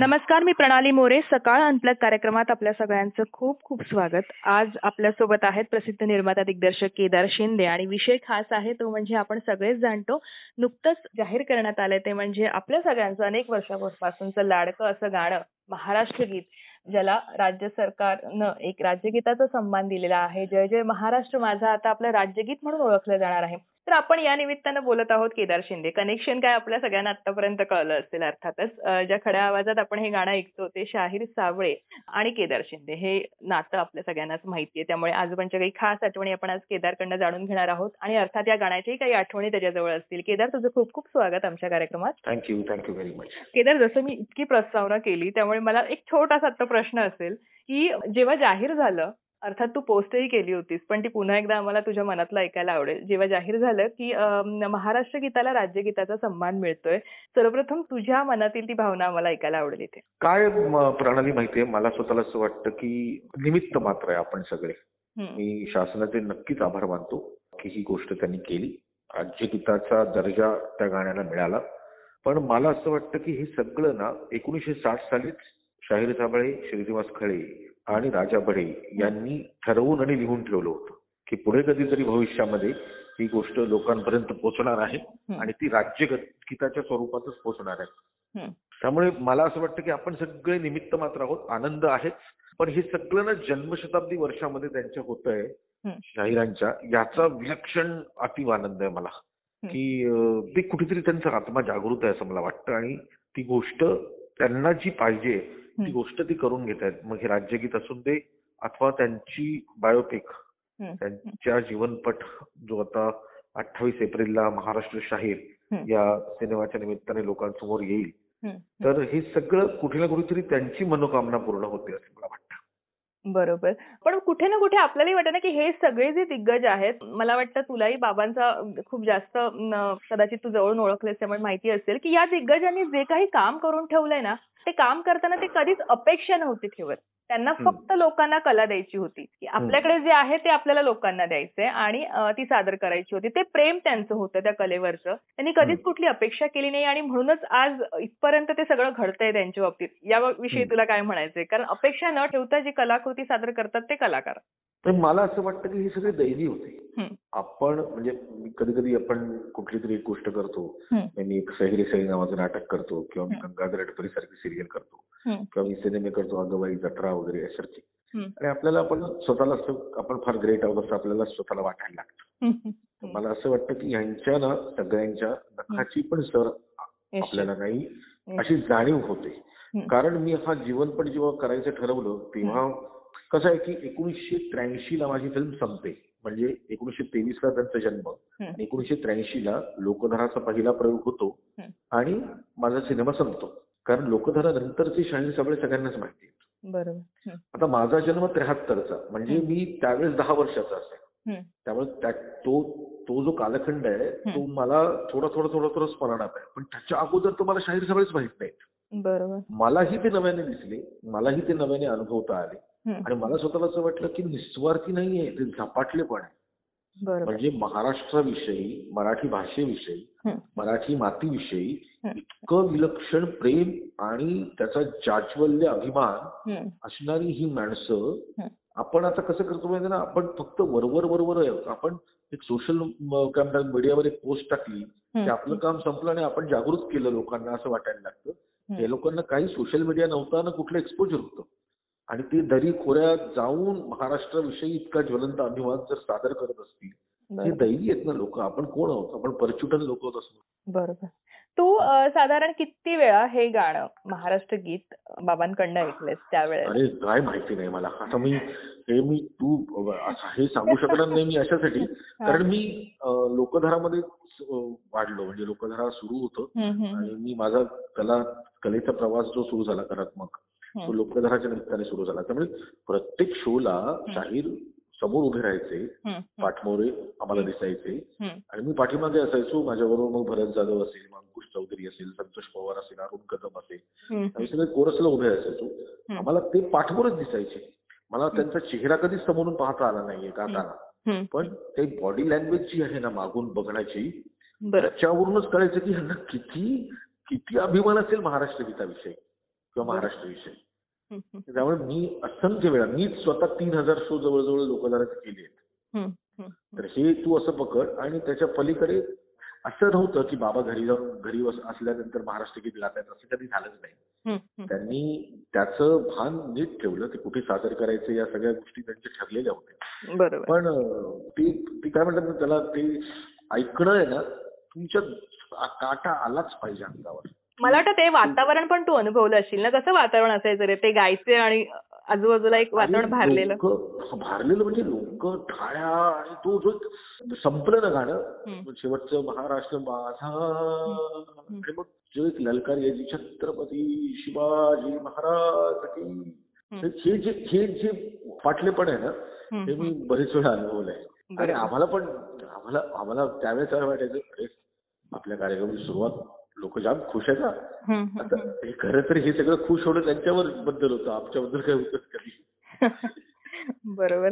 नमस्कार मी प्रणाली मोरे. सकाळ अनप्लग कार्यक्रमात आपल्या सगळ्यांचं खूप खूप स्वागत. आज आपल्यासोबत आहेत प्रसिद्ध निर्माता दिग्दर्शक केदार शिंदे आणि विषय खास आहे तो म्हणजे आपण सगळेच जाणतो. नुकतंच जाहीर करण्यात आलंय ते म्हणजे आपल्या सगळ्यांचं अनेक वर्षापासूनचं लाडकं असं गाणं महाराष्ट्र गीत ज्याला राज्य सरकारनं एक राज्यगीताचा सन्मान दिलेला आहे. जय जय महाराष्ट्र. माझा आता आपलं राज्यगीत म्हणून ओळखलं जाणार आहे. तर आपण या निमित्तानं बोलत आहोत केदार शिंदे. कनेक्शन काय आपल्या सगळ्यांना आतापर्यंत कळलं असेल अर्थातच. ज्या खड्या आवाजात आपण हे गाणं ऐकतो ते शाहीर सावळे आणि केदार शिंदे. हे नातं आपल्या सगळ्यांनाच माहितीये त्यामुळे आजोबांच्या काही खास आठवणी आपण आज केदारकडनं जाणून घेणार आहोत. आणि अर्थात या गाण्याच्याही काही आठवणी त्याच्याजवळ असतील. केदार तुझं खूप खूप स्वागत आमच्या कार्यक्रमात. Thank you thank you very much Kedar जसं मी इतकी प्रस्तावना केली त्यामुळे मला एक छोटासा आता प्रश्न असेल की जेव्हा जाहीर झालं अर्थात तू पोस्टही केली होतीस पण ती पुन्हा एकदा आम्हाला तुझ्या मनातलं ऐकायला आवडेल. जेव्हा जाहीर झालं की महाराष्ट्र गीताला राज्यगीताचा सन्मान मिळतोय सर्वप्रथम तुझ्या मनातील ती भावना आम्हाला ऐकायला आवडेल इथे. काय प्रणाली माहितीये मला स्वतःला असं वाटतं की निमित्त मात्र आहे आपण सगळे. मी शासनाचे नक्कीच आभार मानतो की ही गोष्ट त्यांनी केली. राज्यगीताचा दर्जा त्या गाण्याला मिळाला. पण मला असं वाटतं की हे सगळं ना एकोणीसशे साठ सालीच शाहीर साबळे श्रीनिवास खळे आणि राजा बढे यांनी ठरवून आणि लिहून ठेवलं होतं की पुढे कधीतरी भविष्यामध्ये ही गोष्ट लोकांपर्यंत पोहोचणार आहे आणि ती राज्यगीताच्या स्वरूपातच पोहोचणार आहे. त्यामुळे मला असं वाटतं की आपण सगळे निमित्त मात्र आहोत आनंद आहेच पण हे सगळं ना जन्मशताब्दी वर्षामध्ये त्यांच्या होत आहे. शाहिरांच्या याचा विलक्षण अतीव आनंद आहे मला. की ते कुठेतरी त्यांचा आत्मा जागृत आहे असं मला वाटतं आणि ती गोष्ट त्यांना जी पाहिजे ती. गोष्ट ती करून घेत आहेत मग हे राज्यगीत असून दे अथवा त्यांची बायोपिक त्यांच्या जीवनपट जो आता अठ्ठावीस एप्रिलला महाराष्ट्र शाहीर. या सिनेमाच्या निमित्ताने लोकांसमोर येईल. तर हे सगळं कुठे ना कुठेतरी त्यांची मनोकामना पूर्ण होते असं मला वाटतं बरोबर. पण कुठे ना कुठे आपल्यालाही वाटतं ना की हे सगळे जे दिग्गज आहेत मला वाटतं तुलाही बाबांचा खूप जास्त न, कदाचित तू जवळून ओळखलेस त्यामुळे माहिती असेल की या दिग्गजांनी जे काही काम करून ठेवलंय ना ते काम करताना ते कधीच अपेक्षा नव्हती ठेवत. त्यांना. फक्त लोकांना कला द्यायची होती. की आपल्याकडे जे आहे ते आपल्याला लोकांना द्यायचंय आणि ती सादर करायची होती. ते प्रेम त्यांचं होतं त्या कलेवरचं. त्यांनी कधीच. कुठली अपेक्षा केली नाही आणि म्हणूनच आज इथपर्यंत ते सगळं घडतंय त्यांच्या बाबतीत. याविषयी. तुला काय म्हणायचंय? कारण अपेक्षा न ठेवता जी कलाकृती सादर करतात ते कलाकार. तर मला असं वाटतं की हे सगळे दैवी होते. आपण म्हणजे कधी कधी आपण कुठली तरी एक गोष्ट करतो. मी एक सहेरी सही नावाचं नाटक करतो किंवा मी. गंगाधर अडपरी सारखी सिरियल करतो. किंवा मी सिनेमे करतो अगवाई जत्रा वगैरे यासारखी हम्म, आणि आपल्याला आपण स्वतःला असं आपण फार ग्रेट आहोत असं आपल्याला स्वतःला वाटायला लागतं. मला असं वाटतं की ह्यांच्या ना सगळ्यांच्या नखाची पण सर आपल्याला काही. अशी जाणीव होते. कारण मी हा जीवनपट जेव्हा करायचं ठरवलं तेव्हा कसं आहे की एकोणीसशे त्र्याऐंशी ला माझी फिल्म संपते. म्हणजे एकोणीसशे तेवीस ला त्यांचा जन्म. आणि एकोणीसशे त्र्याऐंशी ला लोकधाराचा पहिला प्रयोग होतो. आणि माझा सिनेमा संपतो. कारण लोकधारा नंतरचे शाहीर सगळे सगळ्यांनाच माहिती. बरोबर. आता माझा जन्म त्र्याहत्तरचा. म्हणजे मी त्यावेळेस दहा वर्षाचा असेल. त्यामुळे त्या तो तो जो कालखंड आहे तो मला थोडा थोडा थोडा थोडा स्मरणात आहे. पण त्याच्या अगोदर तर मला शाहीर सगळेच माहीत नाहीत. बरोबर. मलाही ते नव्याने दिसले. मलाही ते नव्याने अनुभवता आले. आणि मला स्वतःला असं वाटलं की निस्वार्थी नाहीये ते झपाटले पण आहे. म्हणजे महाराष्ट्राविषयी मराठी भाषेविषयी मराठी मातीविषयी. इतकं विलक्षण प्रेम आणि त्याचा जाज्वल्य अभिमान असणारी ही माणसं. आपण आता कसं करतो माहिती ना? आपण फक्त वरवर वरवर. आपण एक सोशल मीडियावर एक पोस्ट टाकली की आपलं काम संपलं आणि आपण जागृत केलं लोकांना असं वाटायला लागतं. हे लोकांना काही सोशल मीडिया नव्हता ना कुठलं एक्सपोजर होतं. आणि ते दरी खोऱ्यात जाऊन महाराष्ट्राविषयी इतका ज्वलंत अभिमान जर सादर करत असतील हे दैवी आहेत ना लोक. आपण कोण आहोत? आपण परच्युटन लोक आहोत असं. बरोबर. तू साधारण किती वेळा हे गाणं महाराष्ट्र गीत बाबांकडनं ऐकलंस त्यावेळेस? अरे काय माहिती नाही मला. आता मी हे मी तू हे सांगू शकणार नाही मी अशासाठी. कारण मी लोकधारामध्ये वाढलो. म्हणजे लोकधारा सुरू होतं. आणि मी माझा कला कलेचा प्रवास जो सुरू झाला करात्मक तो लोकधाराच्या निमित्ताने सुरू झाला. त्यामुळे प्रत्येक शोला शाहीर समोर उभे राहायचे पाठमोरे आम्हाला दिसायचे. आणि मी पाठीमागे असायचो. माझ्याबरोबर मग भरत जाधव असेल मग अंकुश चौधरी असेल संतोष पवार असेल अरुण कदम असेल. आम्ही सगळे कोरसला उभे असायचो. आम्हाला ते पाठमोरच दिसायचे. मला त्यांचा चेहरा कधीच समोरून पाहता आला नाहीये गाताना. पण ते बॉडी लँग्वेज जी आहे ना मागून बघण्याची त्याच्यावरूनच कळायचं की ह्यांना किती किती अभिमान असेल महाराष्ट्र गीताविषयी किंवा महाराष्ट्राविषयी हम्म, हम्म, त्यामुळे मी असंख्य वेळा मीच स्वतः तीन हजार शो जवळजवळ लोकधाराचे केले आहेत. तर हे तू असं पकड आणि त्याच्या पलीकडे असं नव्हतं की बाबा घरी जाऊन घरी असल्यानंतर महाराष्ट्र गीत गातायत असं कधी झालंच नाही. त्यांनी त्याचं भान नीट ठेवलं ते कुठे सादर करायचं या सगळ्या गोष्टी त्यांच्या ठरलेल्या होत्या. पण ती ती काय म्हणतात त्याला ते ऐकणं आहे ना तुमच्या काटा आलाच पाहिजे अंगावर. मला वाटतं ते वातावरण पण तू अनुभवलं असशील ना? कसं वातावरण असायचं रे? ते गायचे आणि आजूबाजूला एक वातावरण भारलेलं. भारलेलं म्हणजे लोक टाळ्या आणि तो जो संपलं ना गाणं. शेवटचं महाराष्ट्र माझा. आणि मग जो एक ललकार यायची छत्रपती शिवाजी महाराज. हे जे हे जे फाटलेपण आहे ना हे मी बरेच वेळा अनुभवलंय आणि. आम्हाला पण आम्हाला आम्हाला त्यावेळेस वाटायचं आपल्या कार्यक्रमाची सुरुवात लोक जाम खुश आहेत ना. आता हे खरं तर हे सगळं खुश होणं त्यांच्यावर बद्दल होतं आमच्याबद्दल काय होतं कधी? बरोबर.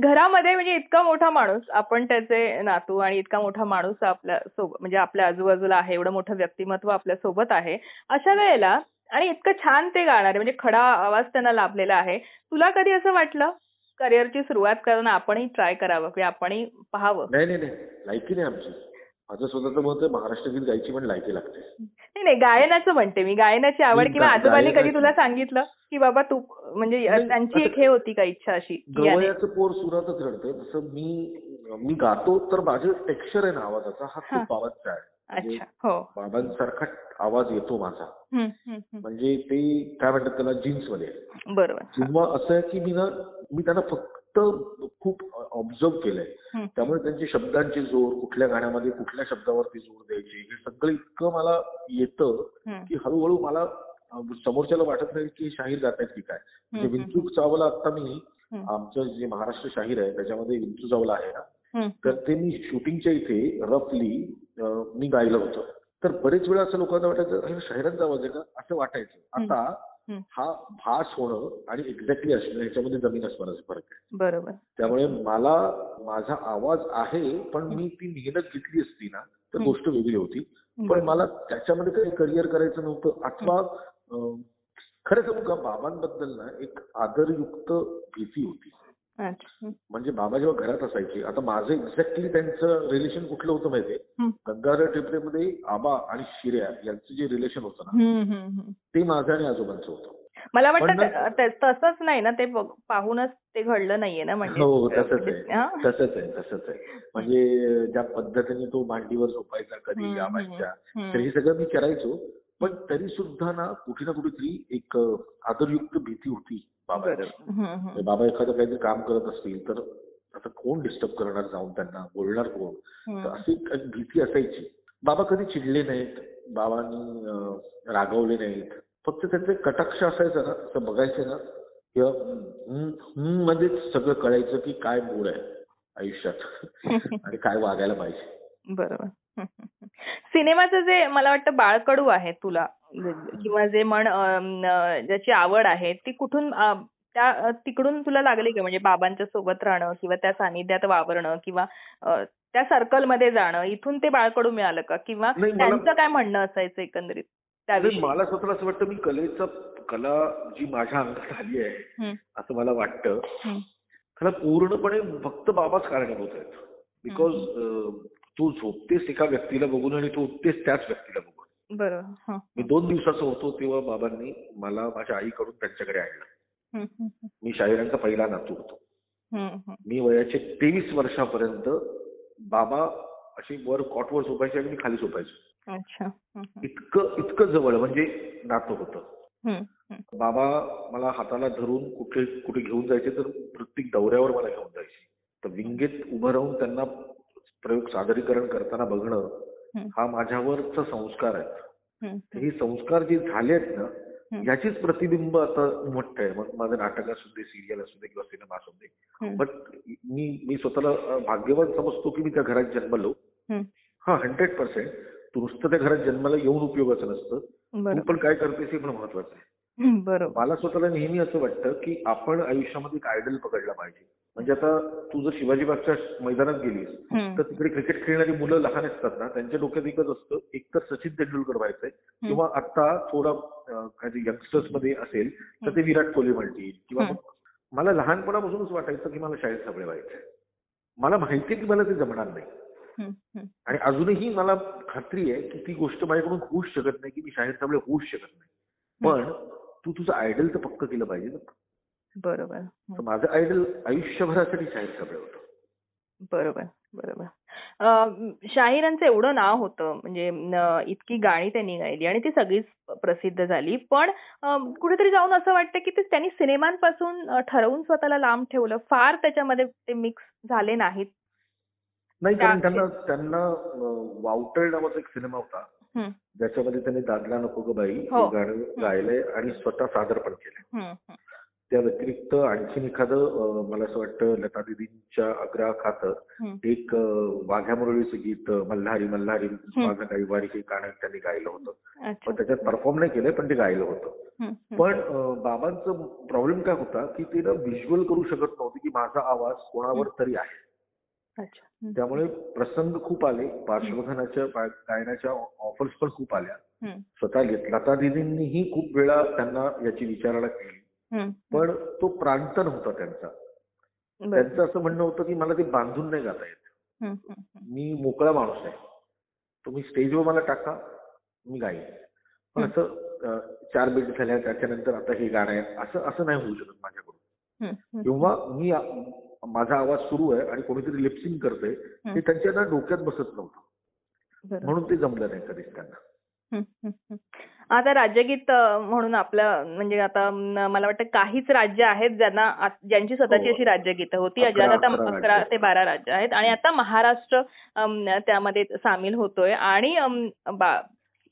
घरामध्ये म्हणजे इतका मोठा माणूस आपण त्याचे नातू आणि इतका मोठा माणूस आपल्यासोबत म्हणजे आपल्या आजूबाजूला आहे एवढं मोठं व्यक्तिमत्व आपल्यासोबत आहे. अशा वेळेला आणि इतकं छान ते गाणार म्हणजे खडा आवाज त्यांना लाभलेला आहे. तुला कधी असं वाटलं? करिअरची सुरुवात करताना आपणही ट्राय करावं किंवा आपणही पाहावं? नाही नाही नाही. लायकी नाही आमची. माझं स्वतःचं मत आहे महाराष्ट्र गीत गायची पण लायकी लागते. नाही नाही गायनाचं म्हणते मी. गायनाची आवड किंवा आजोबांनी कधी तुला सांगितलं की बाबा तू म्हणजे त्यांची एक हे होती का इच्छा अशी गवयाचं पोर सुरातच रडतं. तसं मी मी गातो तर माझं टेक्स्चर आहे ना आवाजाचा हा. खूप आवाजचा आहे म्हणजे अच्छा हो. बाबांसारखा आवाज येतो माझा. म्हणजे ते काय म्हणतात त्याला जीन्समध्ये आहे. बरोबर. किंवा असं आहे की मी ना मी त्यांना फक्त खूप ऑब्झर्व केलंय. त्यामुळे त्यांचे शब्दांचे जोर कुठल्या गाण्यामध्ये कुठल्या शब्दावरती जोर द्यायचे हे सगळं इतकं मला येतं. की हळूहळू मला समोरच्याला वाटत नाही की शाहीर गातायत की काय म्हणजे. विंचू चावला आता मी. आमचं जे महाराष्ट्र शाहीर आहे त्याच्यामध्ये विंचू चावला आहे ना. तर ते मी शूटिंगच्या इथे रफली मी गायलं होतं तर बरेच वेळा असं लोकांना वाटायचं अरे शाहिरांचा आवाज आहे का असं वाटायचं आता. हा भास होणं आणि एक्झॅक्टली असणं ह्याच्यामध्ये जमीन अस्मानाचा फरक आहे बरोबर त्यामुळे मला माझा आवाज आहे पण मी ती मेहनत घेतली असती ना तर. गोष्ट वेगळी होती पण. मला त्याच्यामध्ये काही करिअर करायचं नव्हतं अथवा खरं सांगू का बाबांबद्दल ना एक आदरयुक्त भीती होती. म्हणजे बाबा जेव्हा घरात असायचे आता माझं एक्झॅक्टली त्यांचं रिलेशन कुठलं होतं माहितीये. गंगाधर टेपरेमध्ये आबा आणि शिर्या यांचं जे रिलेशन होतं ना. ते माझं आणि आजोबांचं होतं मला वाटतं तसंच नाही ना ते पाहूनच ते घडलं नाहीये ना म्हणजे हो तसंच? आहे तसंच आहे तसंच आहे म्हणजे ज्या पद्धतीने तो मांडीवर झोपायचा कधी हम्म. तर हे सगळं मी करायचो पण तरी सुद्धा ना कुठे ना कुठेतरी एक आदरयुक्त भीती होती बाबा. बाबा एखादं काहीतरी काम करत असतील तर आता कोण डिस्टर्ब करणार जाऊन त्यांना? बोलणार कोण. अशी एक भीती असायची. बाबा कधी चिडले नाहीत? बाबांनी रागवले नाहीत? फक्त त्यांचे कटाक्ष असायचं ना असं बघायचं ना किंवा मध्येच सगळं कळायचं की काय मूड आहे आयुष्यात? आणि काय वागायला पाहिजे? बरोबर. सिनेमाचं जे मला वाटतं बाळकडू आहे तुला किंवा जे म्हण ज्याची आवड आहे ती कुठून त्या तिकडून तुला लागली का? म्हणजे बाबांच्या सोबत राहणं किंवा त्या सानिध्यात वावरणं किंवा त्या सर्कलमध्ये जाणं इथून ते बाळकडू मिळालं का? किंवा त्यांचं काय म्हणणं असायचं एकंदरीत त्याविषयी? मला स्वतःला असं वाटतं मी कलेचा कला जी माझ्या अंगात आली आहे असं मला वाटतं. त्याला पूर्णपणे फक्त बाबाच कारणीभूत आहेत. बिकॉज तू झोपतेस एका व्यक्तीला बघून आणि तू उठतेस त्याच व्यक्तीला बघून. बरोबर हं, मी दोन दिवसाचा होतो तेव्हा बाबांनी मला माझ्या आईकडून त्यांच्याकडे आणलं. मी शाहिरांचा पहिला नातू होतो. मी वयाचे तेवीस वर्षापर्यंत बाबा अशी वर कॉटवर झोपायची आणि मी खाली झोपायचो. इतकं इतकं जवळ म्हणजे नातं होतं. बाबा मला हाताला धरून कुठे कुठे घेऊन जायचे तर प्रत्येक दौऱ्यावर मला घेऊन जायचे. तर विंगेत उभं राहून त्यांना प्रयोग सादरीकरण करताना बघणं. हा माझ्यावरचा संस्कार आहे. हे संस्कार जे झाले आहेत ना. याचीच प्रतिबिंब आता उमटत आहे. मग माझं नाटक असू दे सिरियल असू दे किंवा सिनेमा असू दे. बट मी मी स्वतःला भाग्यवान समजतो की मी त्या घरात जन्मलो. हा हंड्रेड पर्सेंट तू नुसतं त्या घरात जन्माला येऊन उपयोगाचं नसतं. तू पण काय करतेस हे पण महत्वाचं आहे. बरोबर. मला स्वतःला नेहमी असं वाटतं की आपण आयुष्यामध्ये एक आयडल पकडला पाहिजे. म्हणजे आता तू जर शिवाजी बागच्या मैदानात गेलीस. तर तिकडे क्रिकेट खेळणारी मुलं लहान असतात ना त्यांच्या डोक्यात एकच असतं एक तर सचिन तेंडुलकर व्हायचंय किंवा आता थोडा काही यंगस्टर्समध्ये असेल तर ते विराट कोहली म्हणतील किंवा मला लहानपणापासूनच वाटायचं की मला शाळेत सापळे व्हायचंय. मला माहितीये की मला ते जमणार नाही. आणि अजूनही मला खात्री आहे की ती गोष्ट माझ्याकडून होऊच शकत नाही की मी शाळेत सापळे होऊच शकत नाही. पण तू तुझं आयडल तर पक्क केलं पाहिजे ना. बरोबर. माझं आयडल आयुष्यभरासाठी शाहीर साबळे होतं. बरोबर बरोबर. अं, शाहिरांचं एवढं नाव होतं म्हणजे इतकी गाणी त्यांनी गायली आणि ती सगळीच प्रसिद्ध झाली. पण कुठेतरी जाऊन असं वाटतं की ते त्यांनी सिनेमांपासून ठरवून स्वतःला लांब ठेवलं. फार त्याच्यामध्ये ते मिक्स झाले नाहीत. नाही कारण त्या- त्यांना त्यांना वावटळ नावाचा एक सिनेमा होता. ज्याच्यामध्ये त्यांनी दादला नको ग बाई हो. गाणं गायलंय आणि स्वतः सादर पण केलंय. त्या व्यतिरिक्त आणखीन एखादं मला असं वाटतं लता दिदींच्या हम्म. एक वाघ्या मुरळीचं गीत मल्हारी मल्हारी माझं काही वारी हे गाणं त्यांनी गायलं होतं. पण त्याच्यात परफॉर्म नाही केलंय पण ते गायलं होतं. पण बाबांचं प्रॉब्लेम काय होता की ते ना व्हिज्युअल करू शकत नव्हते की माझा आवाज कोणावर तरी आहे. त्यामुळे प्रसंग खूप आले पार्श्वगानाच्या गायनाच्या ऑफर्स पण खूप आल्या. स्वतः लता दिदींनीही खूप वेळा त्यांना याची विचारणा केली. पण तो प्रांत नव्हता त्यांचा. त्यांचं असं म्हणणं होतं की मला ते बांधून नाही गाता येत. मी मोकळा माणूस आहे तुम्ही स्टेजवर मला टाका मी गाईन पण असं चार बीट झाल्या त्याच्यानंतर आता हे गाणं आहे असं असं नाही होऊ शकत माझ्याकडून. किंवा मी माझा आवाज सुरू आहे आणि कोणीतरी लिप्सिंग करतंय हे त्यांच्या डोक्यात बसत नव्हतं. म्हणून ते जमलं नाही कधीच त्यांना. आता राज्यगीत म्हणून आपलं म्हणजे आता मला वाटतं काहीच राज्य आहेत ज्यांना ज्यांची स्वतःची हो. अशी राज्यगीतं होती. आता अकरा. ते बारा राज्य आहेत. आणि आता महाराष्ट्र त्यामध्ये सामील होतोय. आणि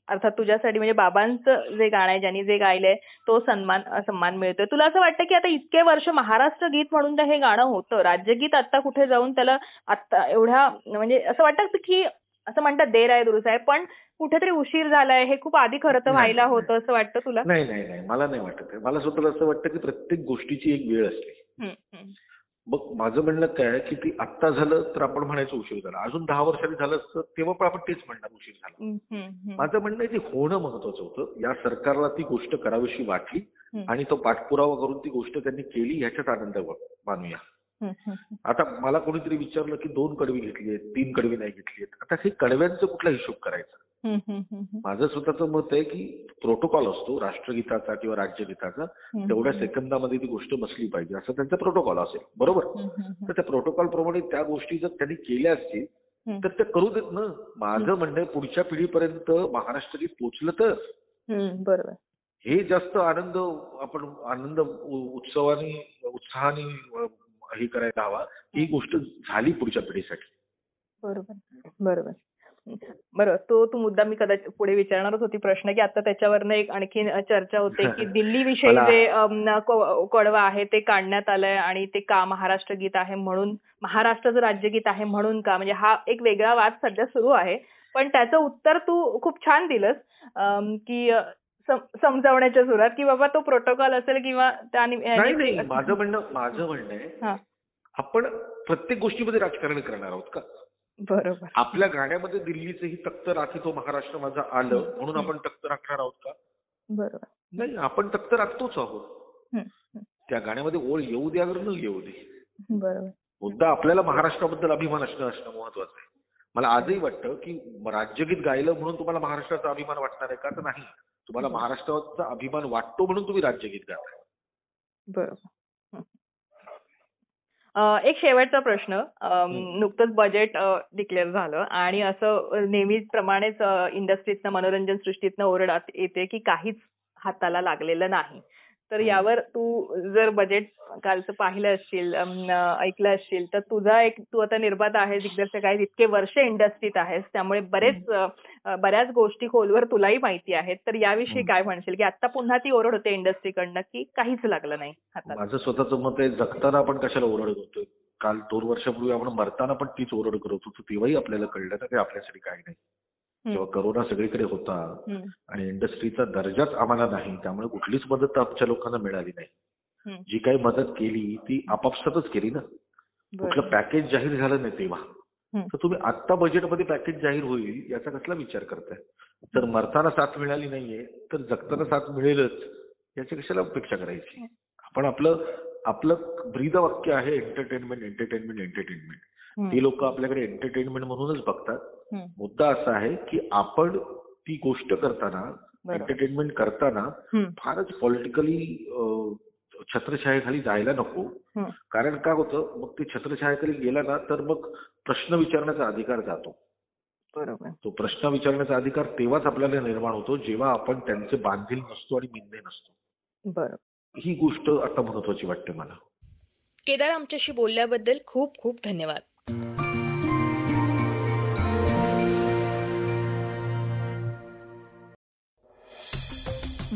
अर्थात तुझ्यासाठी म्हणजे बाबांचं जे गाणं आहे ज्यांनी जे गायलंय तो सन्मान सन्मान मिळतोय. तुला असं वाटतं की आता इतके वर्ष महाराष्ट्र गीत म्हणून हे गाणं होतं राज्यगीत आता कुठे जाऊन त्याला आता एवढ्या म्हणजे असं वाटतं की असं म्हणतात देर आहे दुरुस्त आहे. पण कुठेतरी उशीर झालाय हे खूप आधी खरं तर व्हायला. होतं असं वाटतं तुला नाही नाही नाही मला नाही वाटत. मला स्वतःला असं वाटतं की प्रत्येक गोष्टीची एक वेळ असते. मग माझं म्हणणं काय की ती आत्ता झालं तर आपण म्हणायचं उशीर झाला अजून दहा वर्षांनी झालं असतं तेव्हा पण आपण तेच म्हणणार उशीर झाला. माझं म्हणणं आहे की होणं महत्वाचं होतं या सरकारला ती गोष्ट करावीशी वाटली. आणि तो पाठपुरावा करून ती गोष्ट त्यांनी केली ह्याच्यात आनंद मानूया. आता मला कोणीतरी विचारलं की दोन कडवी घेतली आहेत तीन कडवी नाही घेतली आहेत. आता हे कडव्यांचा कुठला हिशोब करायचा. माझं स्वतःचं मत आहे की प्रोटोकॉल असतो राष्ट्रगीताचा किंवा राज्यगीताचा. तेवढ्या सेकंदामध्ये ती गोष्ट बसली पाहिजे असं त्यांचा प्रोटोकॉल असेल. बरोबर? तर त्या प्रोटोकॉल प्रमाणे त्या गोष्टी जर त्यांनी केल्या असतील. तर त्या करू देत ना. माझं म्हणणं पुढच्या पिढीपर्यंत महाराष्ट्र गीत पोचलं तर. बरोबर. हे जास्त आनंद आपण आनंद उत्सवाने उत्साहाने हे करायला हवा. ही गोष्ट झाली पुढच्या पिढीसाठी. बरोबर. बरोबर. बरोबर तो तो मुद्दा मी कदाचित पुढे विचारणारच होती. प्रश्न की आता त्याच्यावरनं एक आणखीन चर्चा होते की दिल्ली विषयी मला- जे कडवं आहे ते काढण्यात आलंय आणि ते का महाराष्ट्र गीत आहे म्हणून महाराष्ट्राचं राज्यगीत आहे म्हणून का? म्हणजे हा एक वेगळा वाद सध्या सुरू आहे. पण त्याचं उत्तर तू खूप छान दिलंस की समजावण्याच्या सुरात की बाबा तो प्रोटोकॉल असेल किंवा त्याने नाही नाही माझं म्हणणं माझं म्हणणं आहे आपण प्रत्येक गोष्टीमध्ये राजकारण करणार आहोत का? बरोबर. आपल्या गाण्यामध्ये दिल्लीचं ही तख्त राखी तो महाराष्ट्र माझा आलं म्हणून आपण तख्त राखणार आहोत का? बरोबर. नाही आपण तख्त राखतोच आहोत. त्या गाण्यामध्ये ओळ येऊ द्या न येऊ दे. बरोबर. मुद्दा आपल्याला महाराष्ट्राबद्दल अभिमान असणं असणं महत्वाचं आहे. मला आजही वाटतं की राज्यगीत गायलं म्हणून तुम्हाला महाराष्ट्राचा अभिमान वाटणार आहे का? तर नाही. तुम्हाला महाराष्ट्राचा अभिमान वाटतो म्हणून तुम्ही राज्यगीत गाताय बरोबर. एक शेवटचा प्रश्न. नुकतंच बजेट डिक्लेअर झालं आणि असं अ, नेहमीप्रमाणेच इंडस्ट्रीतनं मनोरंजन सृष्टीतनं ओरड आत- येते की काहीच हाताला लागलेलं नाही. तर. यावर तू जर बजेट कालचं पाहिलं असशील ऐकलं असशील तर तुझा एक तू आता निर्माता आहेस दिग्दर्शक आहेस इतके वर्ष इंडस्ट्रीत आहेस त्यामुळे बरेच बऱ्याच गोष्टी खोलवर तुलाही माहिती आहेत. तर याविषयी. काय म्हणशील? की आता पुन्हा ती ओरड होते इंडस्ट्रीकडनं की काहीच लागलं नाही माझं स्वतःचं मत आहे जगताना आपण कशाला ओरड करतोय काल दोन वर्षापूर्वी आपण मरताना पण तीच ओरड करत होतो तेव्हाही आपल्याला कळलं ना की आपल्यासाठी काही नाही. जेव्हा करोना सगळीकडे होता. आणि इंडस्ट्रीचा दर्जाच आम्हाला नाही त्यामुळे कुठलीच मदत आमच्या लोकांना मिळाली नाही. जी काही मदत केली ती आपापसातच केली ना कुठलं. पॅकेज जाहीर झालं नाही तेव्हा. तर तुम्ही आत्ता बजेटमध्ये पॅकेज जाहीर होईल याचा कसला विचार करताय जर मरताना साथ मिळाली नाहीये तर जगताना साथ मिळेलच याची कशाला अपेक्षा करायची आपण आपलं आपलं ब्रीद वाक्य आहे एंटरटेनमेंट एंटरटेनमेंट एंटरटेनमेंट. ती लोक आपल्याकडे एंटरटेनमेंट म्हणूनच बघतात. मुद्दा असा आहे की आपण ती गोष्ट करताना बरोबर. एंटरटेनमेंट करताना. फारच पॉलिटिकली छत्रछायेखाली जायला नको. कारण काय होतं? मग ते छत्रछायेखाली गेला ना तर मग प्रश्न विचारण्याचा अधिकार जातो. बरोबर. तो प्रश्न विचारण्याचा अधिकार तेव्हाच आपल्याला निर्माण होतो जेव्हा आपण त्यांचे बांधील नसतो आणि मिंदे नसतो. बरं ही गोष्ट आता महत्वाची वाटते मला. केदार आमच्याशी बोलल्याबद्दल खूप खूप धन्यवाद.